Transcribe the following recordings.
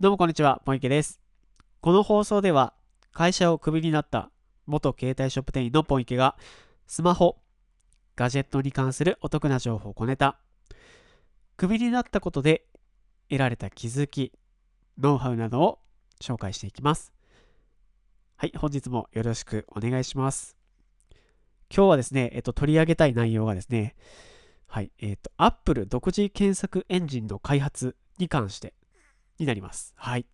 どうもこんにちは、ポイケです。この放送では、会社をクビになった元携帯ショップ店員のポイケが、スマホ、ガジェットに関するお得な情報を小ネタ、クビになったことで得られた気づき、ノウハウなどを紹介していきます。はい、本日もよろしくお願いします。今日はですね、えっと、取り上げたい内容がですね、はい、えっと、Apple 独自検索エンジンの開発に関してになります。はい。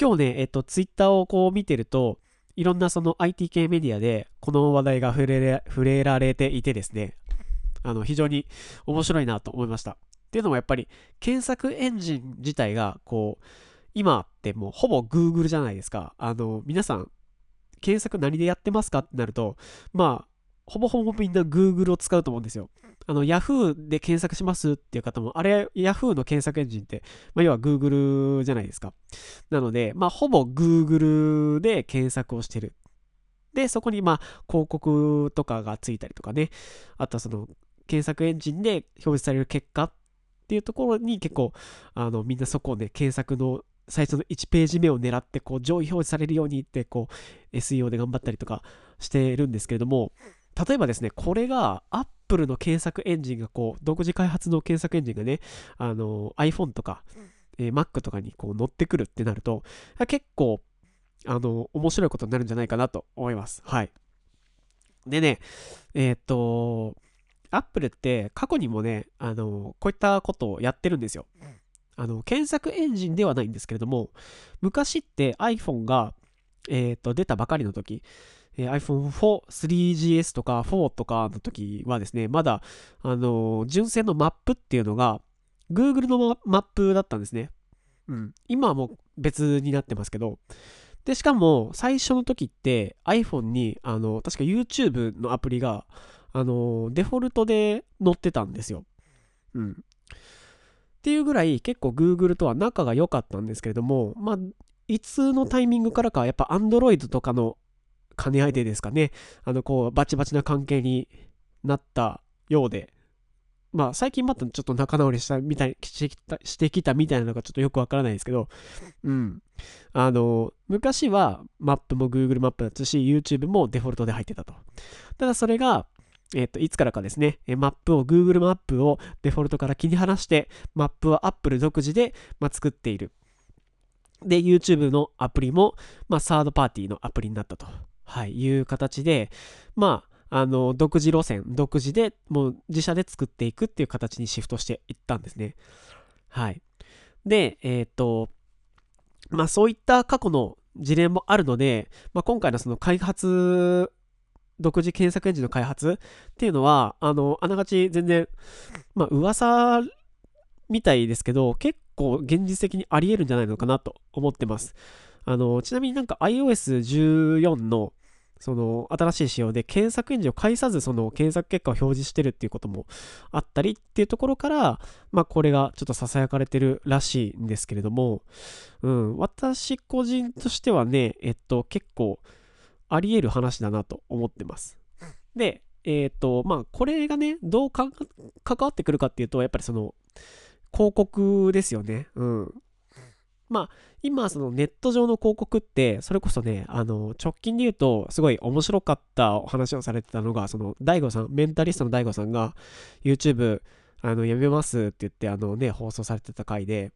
今日ね、えっと、ツイッターをこう見てると、いろんなその IT 系メディアでこの話題が触れ触れられていてですね、あの非常に面白いなと思いました。っていうのもやっぱり検索エンジン自体がこう今ってもうほぼ Google じゃないですか。あの皆さん検索何でやってますかってなるとまあほぼほぼみんな Google を使うと思うんですよ。あの Yahoo で検索しますっていう方もあれ Yahoo の検索エンジンって、まあ、要は Google じゃないですか。なのでまあほぼ Google で検索をしてる。でそこにまあ広告とかがついたりとかねあとはその検索エンジンで表示される結果っていうところに結構あのみんなそこをね検索の最初の1ページ目を狙ってこう上位表示されるようにってこう SEO で頑張ったりとかしてるんですけれども例えばですねこれが Apple の検索エンジンがこう独自開発の検索エンジンがねあの iPhone とか、えー Mac とかにこう乗ってくるってなると結構あの面白いことになるんじゃないかなと思います。はい。でねえーっとアップルって過去にもね、あの、こういったことをやってるんですよ。あの、検索エンジンではないんですけれども、昔って iPhone が、えー、と出たばかりの時、えー iPhone4、3GS とか4とかの時はですね、まだ、あの、純正のマップっていうのが、Google のママップだったんですね。うん。今はもう別になってますけど、で、しかも、最初の時って iPhone に、あの、確か YouTube のアプリが、あのデフォルトで載ってたんですよ。うん。っていうぐらい結構 Google とは仲が良かったんですけれども、まあ、いつのタイミングからかやっぱ Android とかの兼ね合いでですかね、あのこうバチバチな関係になったようで、まあ最近またちょっと仲直りしたみたいしてきたしてきたみたいなのがちょっとよくわからないですけど、うん。あの、昔はマップも Google マップだったし、YouTube もデフォルトで入ってたと。ただそれが、えっと、いつからかですね、マップを、Google マップをデフォルトから切り離して、マップは Apple 独自で、まあ、作っている。で、YouTube のアプリも、まあ、サードパーティーのアプリになったと、はい、いう形で、まあ、あの、独自路線、独自で、もう自社で作っていくっていう形にシフトしていったんですね。はい。で、えっと、まあ、そういった過去の事例もあるので、まあ、今回のその開発独自検索エンジンの開発っていうのは、あの、あながち全然、まあ、噂みたいですけど、結構現実的にあり得るんじゃないのかなと思ってます。あの、ちなみになんか iOS14 の、その新しい仕様で検索エンジンを介さずその検索結果を表示してるっていうこともあったりっていうところから、まあこれがちょっと囁かれてるらしいんですけれども、うん、私個人としてはね、えっと結構あり得る話だなと思ってます。で、えっ、と、まあ、これがね、どう関わってくるかっていうと、やっぱりその、広告ですよね。うん。まあ、今、そのネット上の広告って、それこそね、あの、直近で言うと、すごい面白かったお話をされてたのが、その、大悟さん、メンタリストの大悟さんが、YouTube、あの、やめますって言って、あのね、放送されてた回で、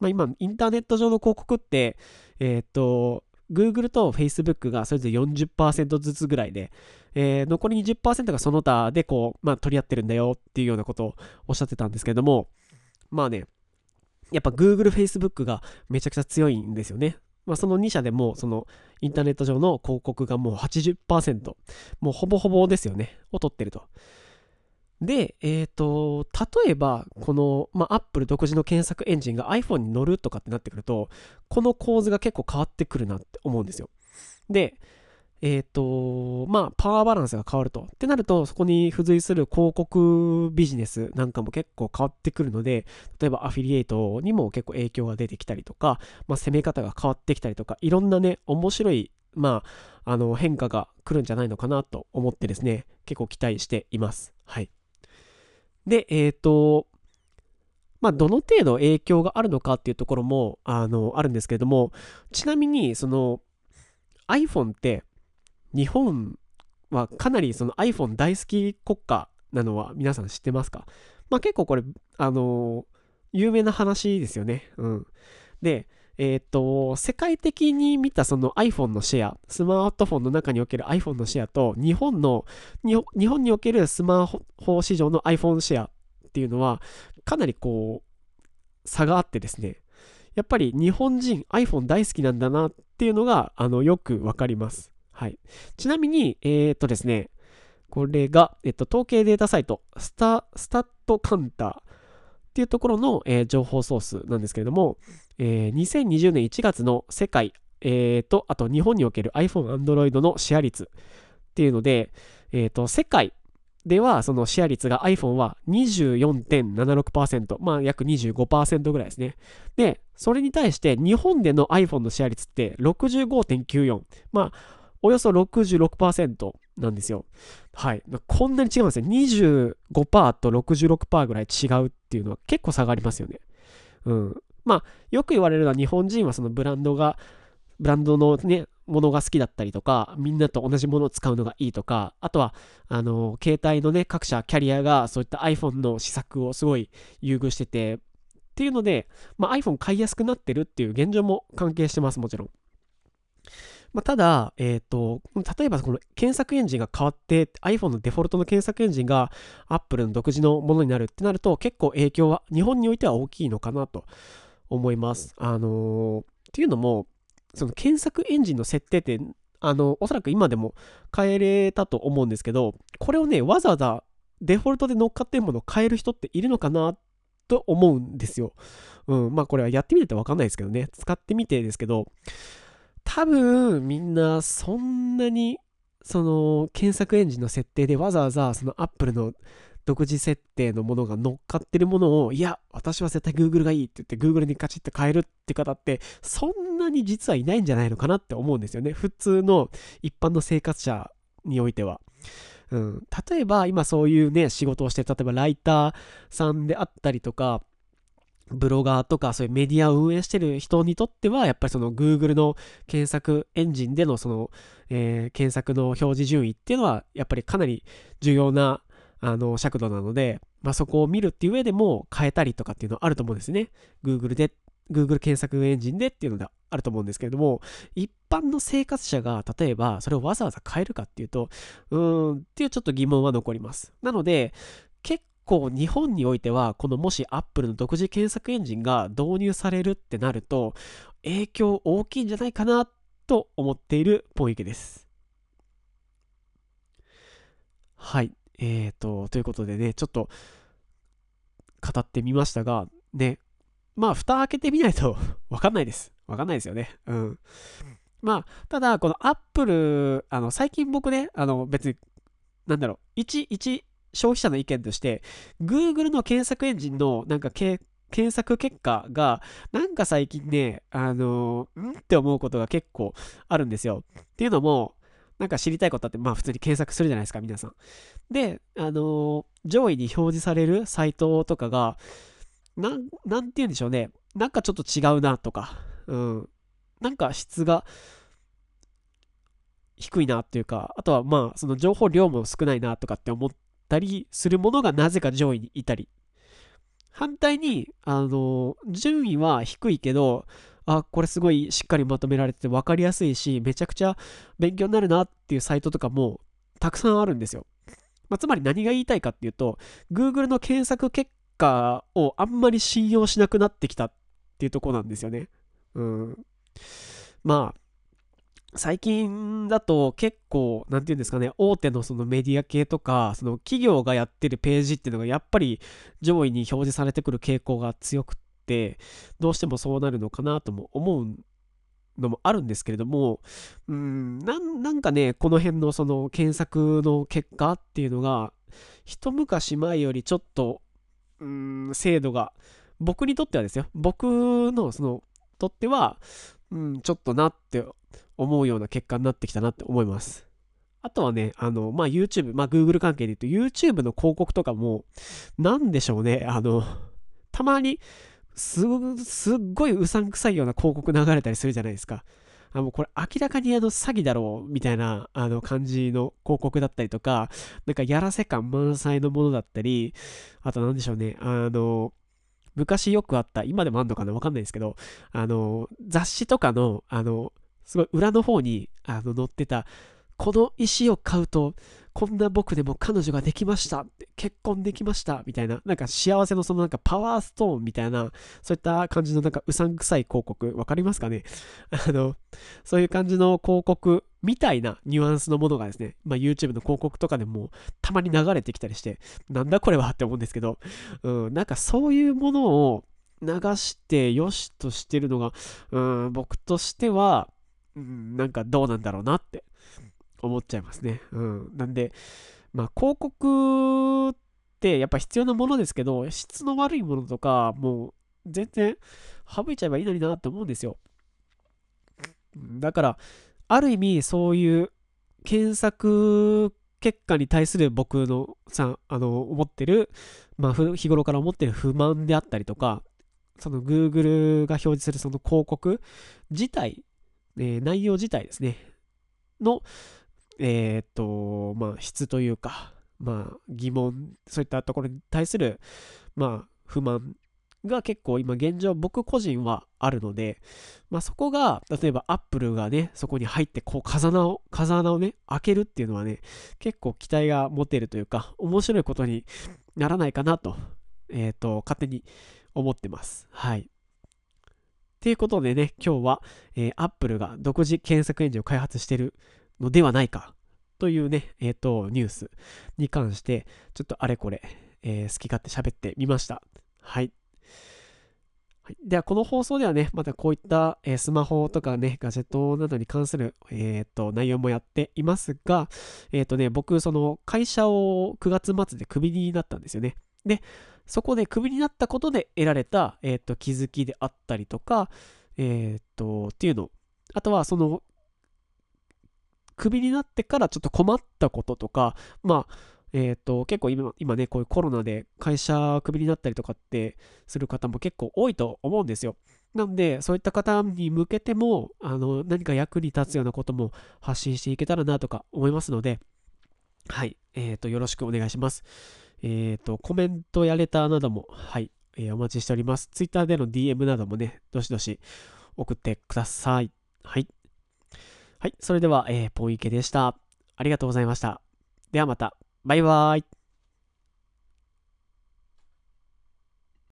まあ、今、インターネット上の広告って、えっ、と、Google と Facebook がそれぞれ40%ずつぐらいで、えー残り20%がその他でこう、まあ、取り合ってるんだよっていうようなことをおっしゃってたんですけども、まあね、やっぱ Google、Facebook がめちゃくちゃ強いんですよね。まあ、その2社でも、そのインターネット上の広告がもう80%、もうほぼほぼですよね、を取ってると。で、えっ、と、例えば、この、まあ、Apple 独自の検索エンジンが iPhone に乗るとかってなってくると、この構図が結構変わってくるなって思うんですよ。で、えっ、と、まあ、パワーバランスが変わると。ってなると、そこに付随する広告ビジネスなんかも結構変わってくるので、例えばアフィリエイトにも結構影響が出てきたりとか、まあ、攻め方が変わってきたりとか、いろんなね、面白い、まあ、あの、変化が来るんじゃないのかなと思ってですね、結構期待しています。はい。で、えっ、と、まあ、どの程度影響があるのかっていうところも、あの、あるんですけれども、ちなみに、その、iPhone って、日本はかなりその iPhone 大好き国家なのは皆さん知ってますか？まあ結構これ、あの有名な話ですよね。うん。で、えっ、と、世界的に見たその iPhone のシェア、スマートフォンの中における iPhone のシェアと、日本の、日本におけるスマホ市場の iPhone シェアっていうのは、かなりこう、差があってですね、やっぱり日本人 iPhone 大好きなんだなっていうのが、あの、よくわかります。はい。ちなみに、えっ、とですね、これが、えっと、統計データサイト、スタ、スタットカンターっていうところの、えー、情報ソースなんですけれども、えー、2020年1月の世界、えー、と、あと日本における iPhone、Android のシェア率っていうので、え、ー、と、世界ではそのシェア率が iPhone は24.76%、まあ約25%ぐらいですね。で、それに対して日本での iPhone のシェア率って65.94。まあ、およそ66%なんですよ。はい。こんなに違うんですよ。25%と66%ぐらい違うっていうのは結構差がありますよね。うん。まあ、よく言われるのは日本人はそのブランドが、ブランドのね、ものが好きだったりとか、みんなと同じものを使うのがいいとか、あとは、あの、携帯のね、各社、キャリアがそういった iPhone の施策をすごい優遇してて、っていうので、まあ、iPhone 買いやすくなってるっていう現状も関係してます、もちろん。まあ、ただ、えっ、ー、と、例えばこの検索エンジンが変わって iPhone のデフォルトの検索エンジンが Apple の独自のものになるってなると結構影響は日本においては大きいのかなと思います。あのー、っていうのも、その検索エンジンの設定って、あの、おそらく今でも変えれたと思うんですけど、これをね、わざわざデフォルトで乗っかってるものを変える人っているのかなと思うんですよ。うん、まあこれはやってみないとわかんないですけどね、使ってみてですけど、多分みんなそんなにその検索エンジンの設定でわざわざその Apple の独自設定のものが乗っかってるものを、いや、私は絶対 Google がいいって言って Google にカチッと変えるって方って、そんなに実はいないんじゃないのかなって思うんですよね。普通の一般の生活者においては。うん、例えば今そういうね、仕事をして、例えばライターさんであったりとか、ブロガーとかそういうメディアを運営してる人にとっては、やっぱりその Google の検索エンジンでのその、えー、検索の表示順位っていうのは、やっぱりかなり重要なあの尺度なので、まあ、そこを見るっていう上でも変えたりとかっていうのはあると思うんですね。Google で、Google 検索エンジンでっていうのがあると思うんですけれども、一般の生活者が例えばそれをわざわざ変えるかっていうと、うーんっていうちょっと疑問は残ります。なので、構日本においては、このもし Apple の独自検索エンジンが導入されるってなると、影響大きいんじゃないかなと思っているポイントです。はい。えーと、ということでね、ちょっと語ってみましたが、ね、まあ、蓋開けてみないと わかんないです。わかんないですよね。うん。まあ、ただ、この Apple、あの、最近僕ね、あの、別に、なんだろう、一、一、消費者の意見として、Google の検索エンジンのなんか検索結果が、なんか最近ね、あのー、んって思うことが結構あるんですよ。っていうのも、なんか知りたいことあって、まあ普通に検索するじゃないですか、皆さん。で、あの、上位に表示されるサイトとかが、なん、なんて言うんでしょうね。なんかちょっと違うなとか、うん。なんか質が低いなっていうか、あとはまあ、その情報量も少ないなとかって思ったりするものがなぜか上位にいたり。反対に、あの、順位は低いけど、あ、これすごいしっかりまとめられてて分かりやすいし、めちゃくちゃ勉強になるなっていうサイトとかもたくさんあるんですよ。まあ、つまり何が言いたいかっていうと、Google の検索結果をあんまり信用しなくなってきたっていうとこなんですよね。うん。まあ、最近だと結構、なんていうんですかね、大手のそのメディア系とか、その企業がやってるページっていうのがやっぱり上位に表示されてくる傾向が強くって、どうしてもそうなるのかなとも思うのもあるんですけれども、うん、なんかね、この辺のその検索の結果っていうのが、一昔前よりちょっと、うん、精度が、僕にとってはですよ、僕のその、とっては、うん、ちょっとなって思うような結果になってきたなって思います。あとはね、あの、まあ、YouTube、まあ、Google 関係で言うと、YouTube の広告とかも、なんでしょうね、あの、たまにすすっごいうさんくさいような広告流れたりするじゃないですか。あもうこれ明らかにあの詐欺だろうみたいなあの感じの広告だったりとか、なんかやらせ感満載のものだったり、あと何でしょうね、あの、昔よくあった、今でもあんのかなわかんないですけど、あの、雑誌とかの、あの、すごい裏の方にあの載ってた、この石を買うと、こんな僕でも彼女ができました。結婚できました。みたいな、なんか幸せのそのなんかパワーストーンみたいな、そういった感じのなんかうさんくさい広告、わかりますかね？あの、そういう感じの広告みたいなニュアンスのものがですね、まあ、YouTube の広告とかでもたまに流れてきたりして、なんだこれはって思うんですけど、うん、なんかそういうものを流してよしとしてるのが、うん、僕としては、うん、なんかどうなんだろうなって思っちゃいますね。うん。なんで、まあ、広告ってやっぱ必要なものですけど、質の悪いものとか、もう全然省いちゃえばいいのになって思うんですよ。だから、ある意味そういう検索結果に対する僕のさ、あの、思ってる、まあ、日頃から思ってる不満であったりとか、その Google が表示するその広告自体、えー、内容自体ですね、の、えっ、と、まあ、質というか、まあ、疑問、そういったところに対する、まあ、不満が結構今現状僕個人はあるので、まあそこが、例えばアップルがね、そこに入ってこう風穴を、風穴をね、開けるっていうのはね、結構期待が持てるというか、面白いことにならないかなと、えっ、と、勝手に思ってます。はい。ということでね、今日は、えー、アップルが独自検索エンジンを開発しているのではないかというね、えっ、ー、と、ニュースに関して、ちょっとあれこれ、えー、好き勝手喋ってみました。はい。はい、では、この放送ではね、またこういった、えー、スマホとかね、ガジェットなどに関する、えー、と内容もやっていますが、えっ、ー、とね、僕、その会社を9月末でクビになったんですよね。で、そこでクビになったことで得られた、えっ、と気づきであったりとか、えっ、と、っていうの、あとはそのクビになってからちょっと困ったこととか、まあ、えっ、ー、と、結構今今ね、こういうコロナで会社クビになったりとかってする方も結構多いと思うんですよ。なんで、そういった方に向けても、あの、何か役に立つようなことも発信していけたらなとか思いますので、はい、えっ、ー、と、よろしくお願いします。えっ、ー、と、コメントやレターなども、はい、えー、お待ちしております。Twitter での DM などもね、どしどし送ってください。はい。はい。それでは、えー、ポンイケでした。ありがとうございました。ではまた。バイバーイ。